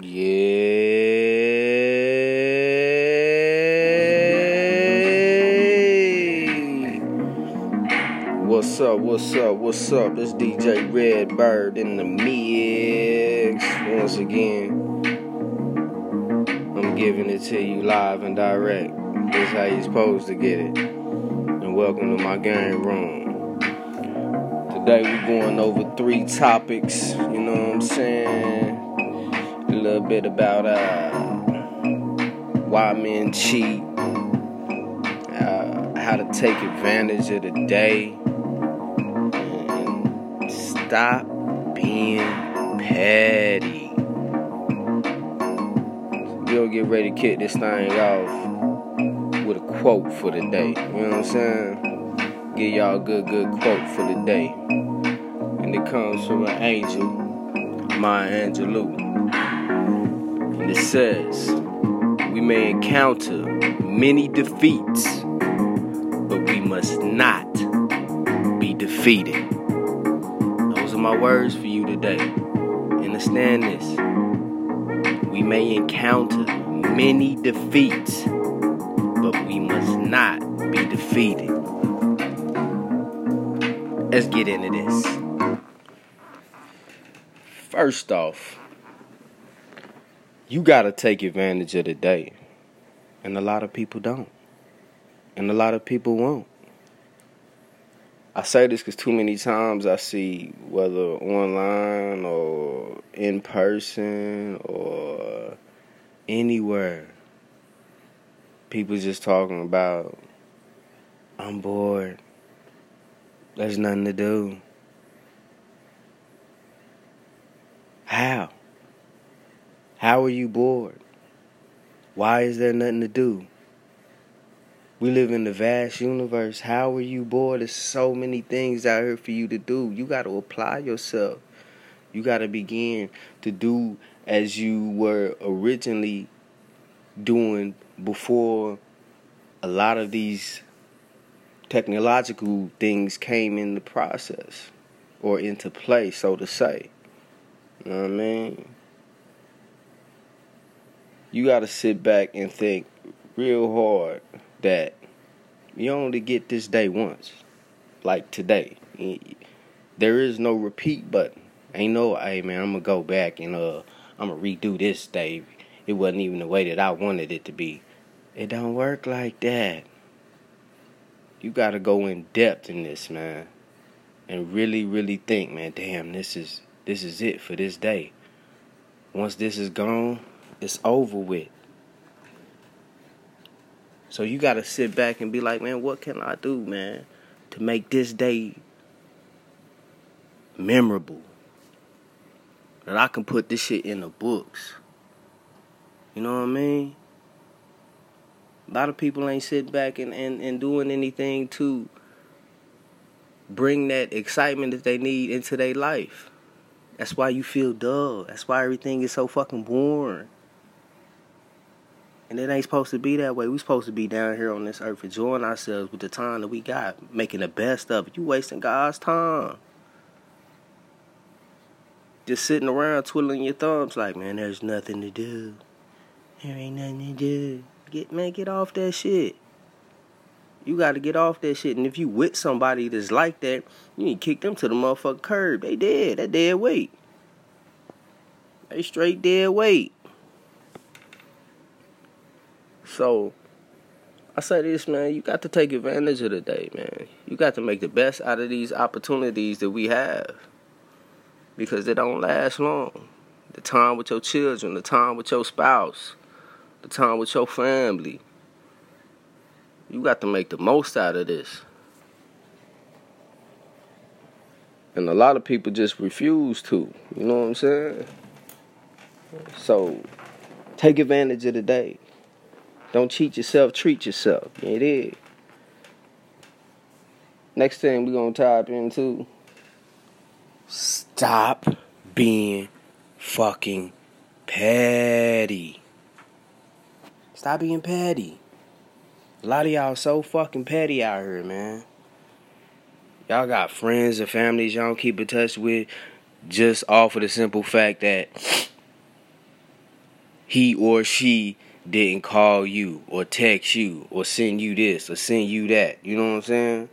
Yeah. What's up? What's up? What's up? It's DJ Redbird in the mix once again. I'm giving it to you live and direct. This how you supposed to get it. And welcome to my game room. Today we're going over three topics. You know what I'm saying? Little bit about uh, why men cheat, uh, how to take advantage of the day, and stop being petty. We'll get ready to kick this thing off with a quote for the day. You know what I'm saying? Give y'all a good, good quote for the day. And it comes from an angel, Maya Angelou. And it says, We may encounter many defeats, but we must not be defeated. Those are my words for you today. Understand this. We may encounter many defeats, but we must not be defeated. Let's get into this. First off, you got to take advantage of the day. And a lot of people don't. And a lot of people won't. I say this because too many times I see, whether online or in person or anywhere, people just talking about, I'm bored. There's nothing to do. How? How are you bored? Why is there nothing to do? We live in the vast universe. How are you bored? There's so many things out here for you to do. You got to apply yourself. You got to begin to do as you were originally doing before a lot of these technological things came in the process or into play, so to say. You know what I mean? You got to sit back and think real hard that you only get this day once, like today. There is no repeat button. Ain't no, hey man, I'm gonna go back and uh, I'm gonna redo this day. It wasn't even the way that I wanted it to be. It don't work like that. You gotta go in depth in this, man, and really, really think, man. Damn, this is this is it for this day. Once this is gone, it's over with. So you got to sit back and be like, man, what can I do, man, to make this day memorable? That I can put this shit in the books. You know what I mean? A lot of people ain't sitting back and, and, and doing anything to bring that excitement that they need into their life. That's why you feel dull. That's why everything is so fucking boring. And it ain't supposed to be that way. We supposed to be down here on this earth enjoying ourselves with the time that we got, making the best of it. You wasting God's time. Just sitting around twiddling your thumbs like, man, there's nothing to do. There ain't nothing to do. Get man, get off that shit. You gotta get off that shit. And if you with somebody that's like that, you need to kick them to the motherfucking curb. They dead. They dead weight. They straight dead weight. So I say this, man, you got to take advantage of the day, man. You got to make the best out of these opportunities that we have. Because they don't last long. The time with your children, the time with your spouse, the time with your family. You got to make the most out of this. And a lot of people just refuse to. You know what I'm saying? So take advantage of the day. Don't cheat yourself, treat yourself. It is. Next thing we're going to type into stop being fucking petty. Stop being petty. A lot of y'all so fucking petty out here, man. Y'all got friends and families y'all don't keep in touch with just off of the simple fact that he or she didn't call you or text you or send you this or send you that. You know what I'm saying?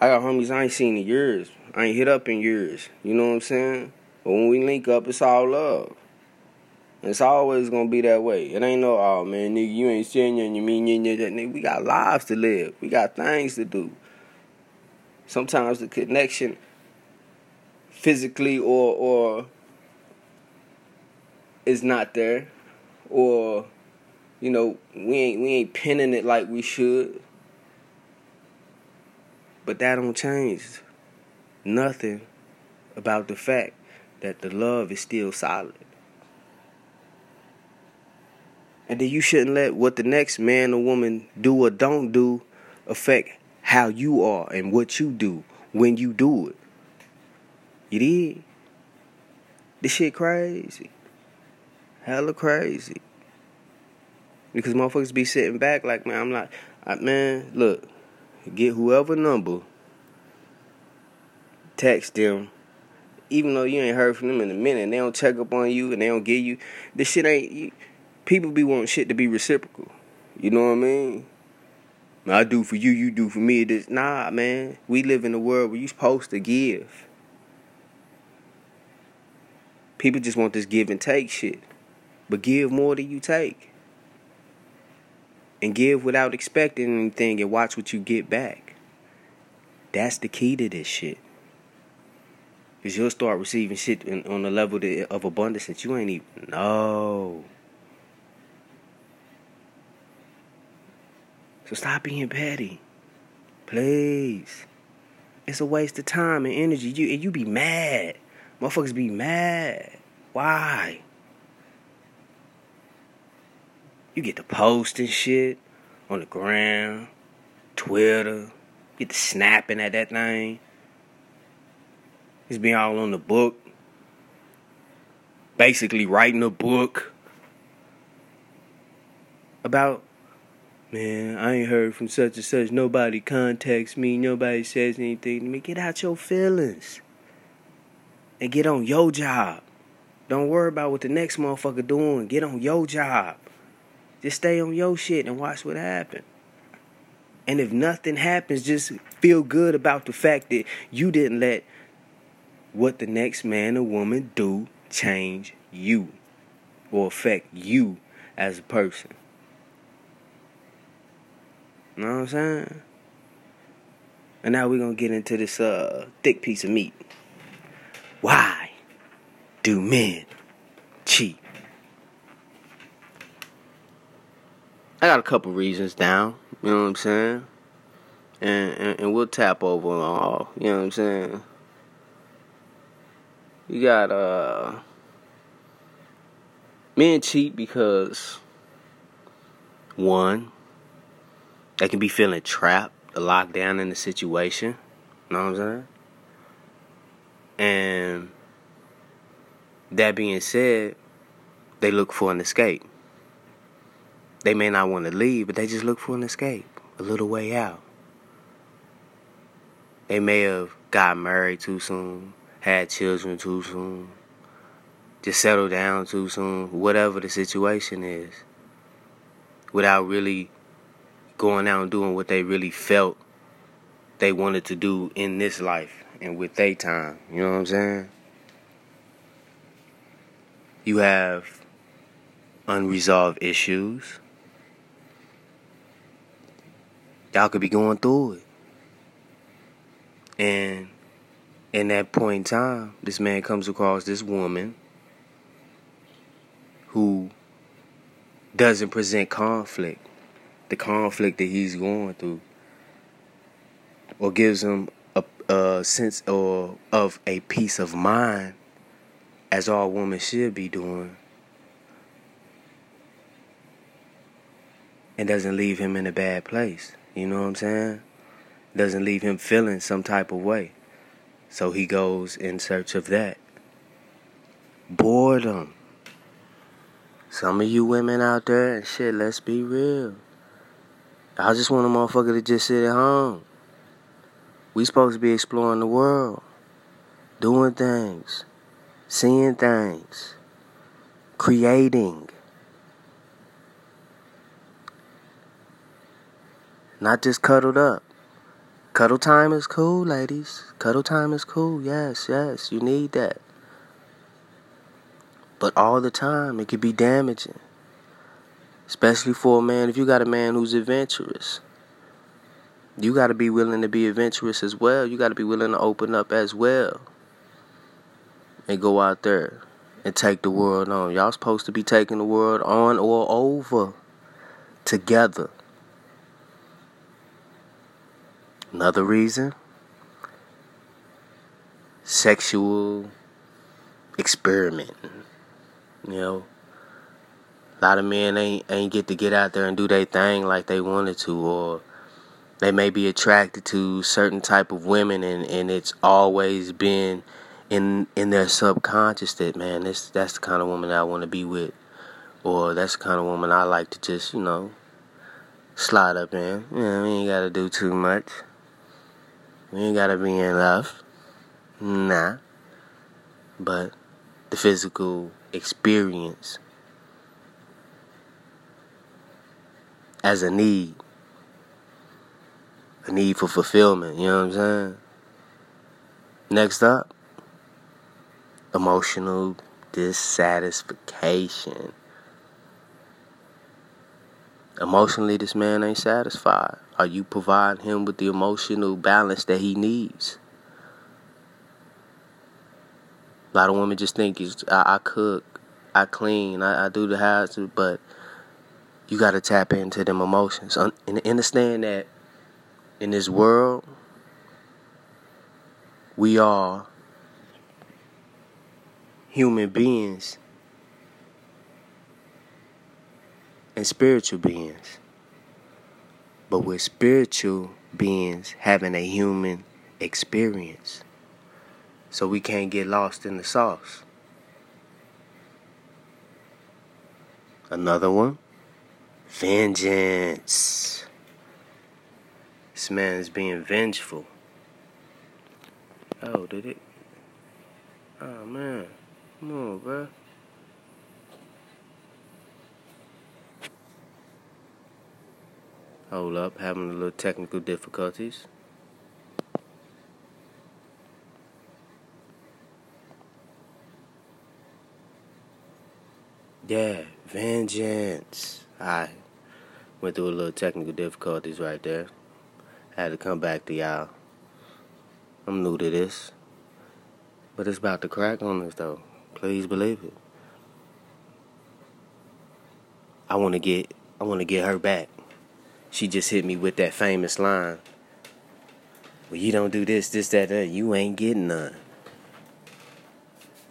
I got homies I ain't seen in years. I ain't hit up in years. You know what I'm saying? But when we link up, it's all love. It's always gonna be that way. It ain't no, oh man, nigga, you ain't saying nothing. You mean you that nigga? We got lives to live. We got things to do. Sometimes the connection, physically or or, is not there, or, you know, we ain't we ain't pinning it like we should. But that don't change nothing about the fact that the love is still solid. And then you shouldn't let what the next man or woman do or don't do affect how you are and what you do when you do it. You did? This shit crazy. Hella crazy. Because motherfuckers be sitting back like, man, I'm like, man, look, get whoever number, text them, even though you ain't heard from them in a minute, and they don't check up on you and they don't give you, this shit ain't, you, people be wanting shit to be reciprocal. You know what I mean? I do for you, you do for me. This nah, man. We live in a world where you supposed to give. People just want this give and take shit. But give more than you take. And give without expecting anything and watch what you get back. That's the key to this shit. Because you'll start receiving shit on the level of abundance that you ain't even know. So stop being petty. Please. It's a waste of time and energy. You and you be mad. Motherfuckers be mad. Why? You get to posting shit on the ground, Twitter, get to snapping at that thing. It's being all on the book. Basically writing a book about Man, I ain't heard from such and such. Nobody contacts me. Nobody says anything to me. Get out your feelings. And get on your job. Don't worry about what the next motherfucker doing. Get on your job. Just stay on your shit and watch what happens. And if nothing happens, just feel good about the fact that you didn't let what the next man or woman do change you or affect you as a person. You know what I'm saying? And now we're gonna get into this uh, thick piece of meat. Why do men cheat? I got a couple reasons down, you know what I'm saying? And, and, and we'll tap over on all, you know what I'm saying? You got uh men cheat because one they can be feeling trapped, locked down in the situation. You know what I'm saying? And that being said, they look for an escape. They may not want to leave, but they just look for an escape, a little way out. They may have got married too soon, had children too soon, just settled down too soon, whatever the situation is, without really going out and doing what they really felt they wanted to do in this life and with their time. You know what I'm saying? You have unresolved issues. Y'all could be going through it. And in that point in time, this man comes across this woman who doesn't present conflict the conflict that he's going through or gives him a, a sense or of a peace of mind as all women should be doing and doesn't leave him in a bad place you know what i'm saying? Doesn't leave him feeling some type of way. So he goes in search of that. Boredom. Some of you women out there and shit let's be real. I just want a motherfucker to just sit at home. We supposed to be exploring the world, doing things, seeing things, creating. Not just cuddled up. Cuddle time is cool, ladies. Cuddle time is cool. Yes, yes, you need that. But all the time, it could be damaging. Especially for a man, if you got a man who's adventurous. You got to be willing to be adventurous as well. You got to be willing to open up as well. And go out there and take the world on. Y'all supposed to be taking the world on or over together. Another reason sexual experimenting. You know, a lot of men ain't ain't get to get out there and do their thing like they wanted to, or they may be attracted to certain type of women, and and it's always been in in their subconscious that man, this that's the kind of woman I want to be with, or that's the kind of woman I like to just you know slide up in. You know, we ain't got to do too much. We ain't gotta be in love. Nah. But the physical experience as a need. A need for fulfillment, you know what I'm saying? Next up, emotional dissatisfaction. Emotionally, this man ain't satisfied. Are you providing him with the emotional balance that he needs? A lot of women just think I, I cook, I clean, I, I do the house, but you got to tap into them emotions and understand that in this world, we are human beings and spiritual beings. But we're spiritual beings having a human experience. So we can't get lost in the sauce. Another one vengeance. This man is being vengeful. Oh, did it? Oh, man. Come on, bro. Hold up, having a little technical difficulties. Yeah, vengeance. I went through a little technical difficulties right there. Had to come back to y'all. I'm new to this. But it's about to crack on us though. Please believe it. I wanna get I wanna get her back she just hit me with that famous line. Well, you don't do this, this, that, that, you ain't getting none.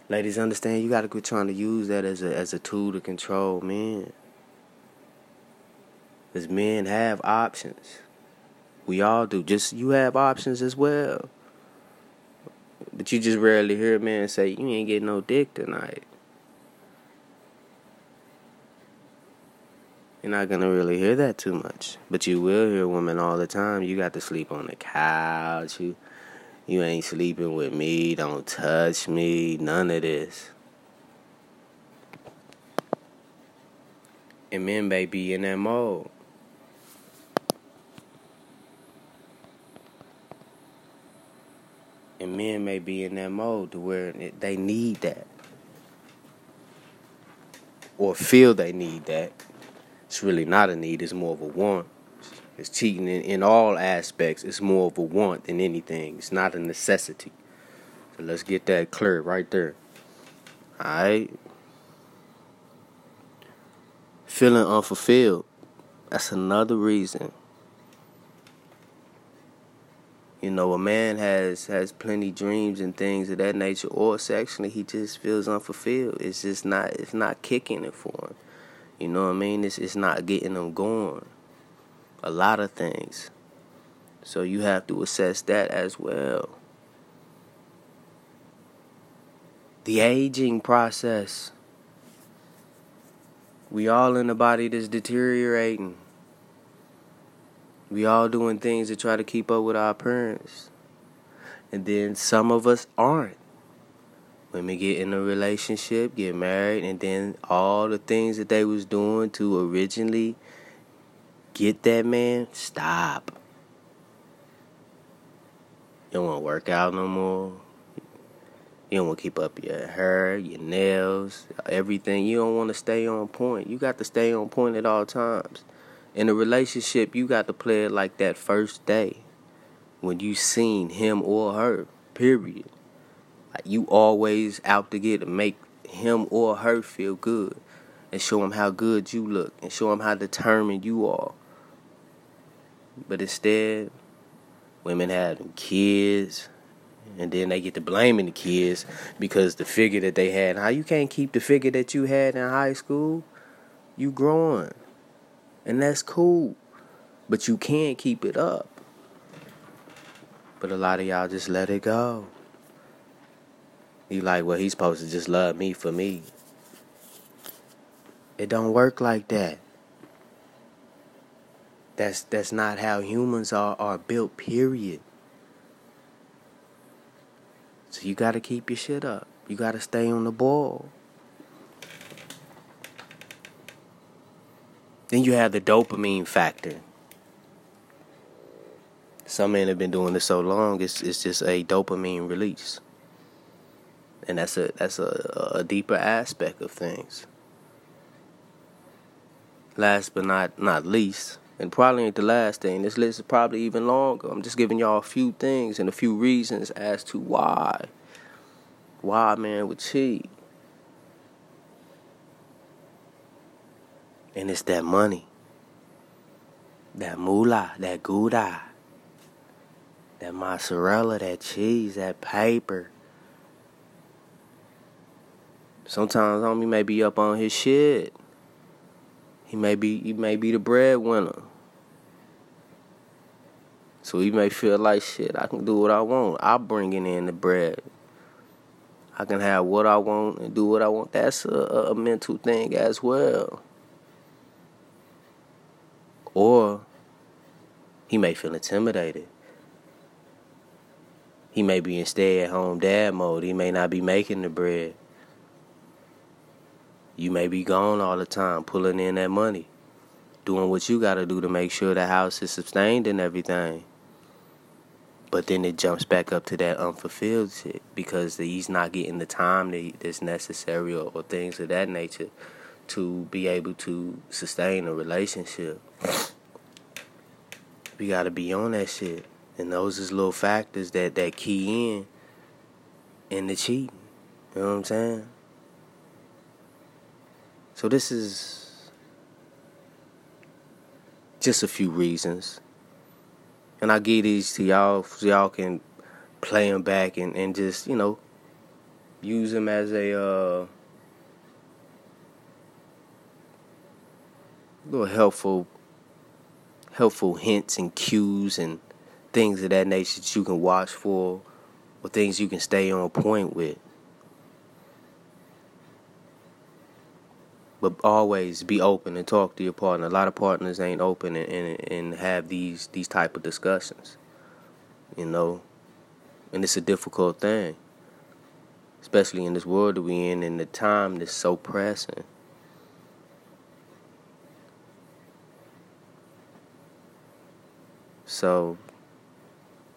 Ladies, understand you gotta quit trying to use that as a as a tool to control men. Because men have options. We all do. Just you have options as well. But you just rarely hear a man say, You ain't getting no dick tonight. You're not gonna really hear that too much, but you will hear women all the time. You got to sleep on the couch. You, you ain't sleeping with me. Don't touch me. None of this. And men may be in that mode. And men may be in that mode to where they need that. Or feel they need that it's really not a need, it's more of a want. It's cheating in, in all aspects. It's more of a want than anything. It's not a necessity. So let's get that clear right there. Alright? Feeling unfulfilled. That's another reason. You know, a man has has plenty dreams and things of that nature, or sexually, he just feels unfulfilled. It's just not it's not kicking it for him. You know what I mean? It's it's not getting them going. A lot of things. So you have to assess that as well. The aging process. We all in a body that's deteriorating. We all doing things to try to keep up with our parents. And then some of us aren't. Women get in a relationship, get married, and then all the things that they was doing to originally get that man, stop. You don't want to work out no more. You don't want to keep up your hair, your nails, everything. You don't want to stay on point. You got to stay on point at all times. In a relationship, you got to play it like that first day when you seen him or her, period. Like you always out to get to make him or her feel good and show him how good you look and show him how determined you are. But instead, women have kids and then they get to blaming the kids because the figure that they had. How you can't keep the figure that you had in high school? You growing. And that's cool. But you can't keep it up. But a lot of y'all just let it go. You like, well, he's supposed to just love me for me. It don't work like that. That's that's not how humans are are built, period. So you gotta keep your shit up. You gotta stay on the ball. Then you have the dopamine factor. Some men have been doing this so long, it's it's just a dopamine release, and that's a that's a, a deeper aspect of things. Last but not not least, and probably ain't the last thing. This list is probably even longer. I'm just giving y'all a few things and a few reasons as to why why man would cheat. And it's that money. That moolah, that gouda, that mozzarella, that cheese, that paper. Sometimes homie may be up on his shit. He may be he may be the breadwinner. So he may feel like shit, I can do what I want. I'm bringing in the bread. I can have what I want and do what I want. That's a, a mental thing as well. Or he may feel intimidated. He may be in stay at home dad mode. He may not be making the bread. You may be gone all the time, pulling in that money, doing what you got to do to make sure the house is sustained and everything. But then it jumps back up to that unfulfilled shit because he's not getting the time that's necessary or, or things of that nature to be able to sustain a relationship. We gotta be on that shit. And those is little factors that, that key in in the cheating. You know what I'm saying? So this is just a few reasons and I give these to y'all so y'all can play them back and, and just, you know, use them as a uh, little helpful helpful hints and cues and things of that nature that you can watch for or things you can stay on point with. But always be open and talk to your partner. A lot of partners ain't open and, and, and have these these type of discussions, you know, and it's a difficult thing, especially in this world that we in and the time that's so pressing. So,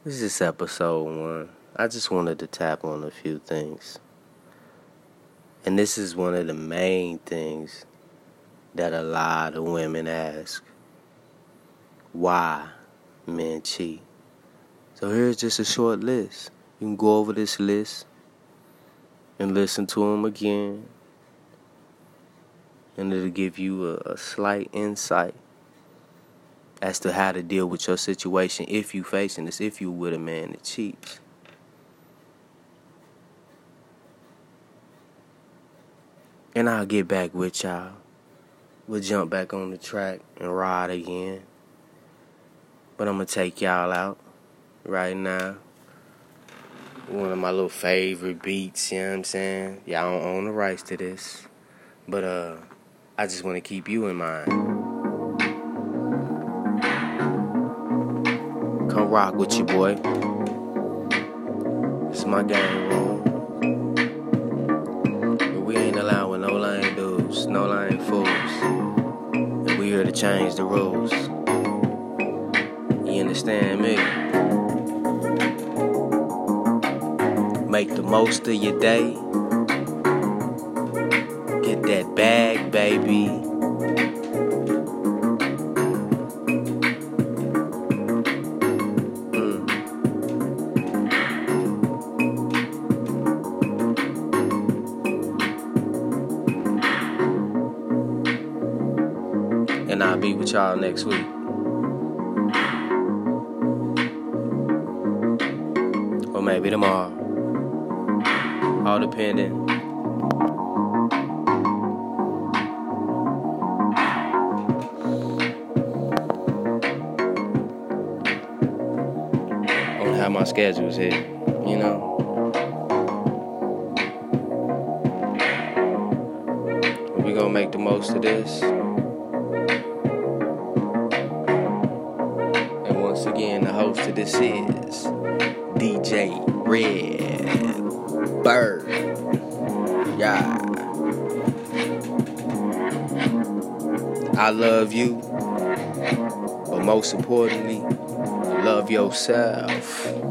this is episode one. I just wanted to tap on a few things. And this is one of the main things that a lot of women ask why men cheat. So here's just a short list. You can go over this list and listen to them again, and it'll give you a, a slight insight as to how to deal with your situation if you facing this, if you with a man that cheats. And I'll get back with y'all. We'll jump back on the track and ride again. But I'm gonna take y'all out right now. One of my little favorite beats, you know what I'm saying? Y'all don't own the rights to this. But uh I just wanna keep you in mind. Come rock with you, boy. It's my game room. No lame fools. And we here to change the rules. You understand me? Make the most of your day. Get that bag, baby. Y'all next week. Or maybe tomorrow. All depending. On how my schedule's hit, you know. we gonna make the most of this. Of this is DJ Red Bird. Yeah. I love you, but most importantly, love yourself.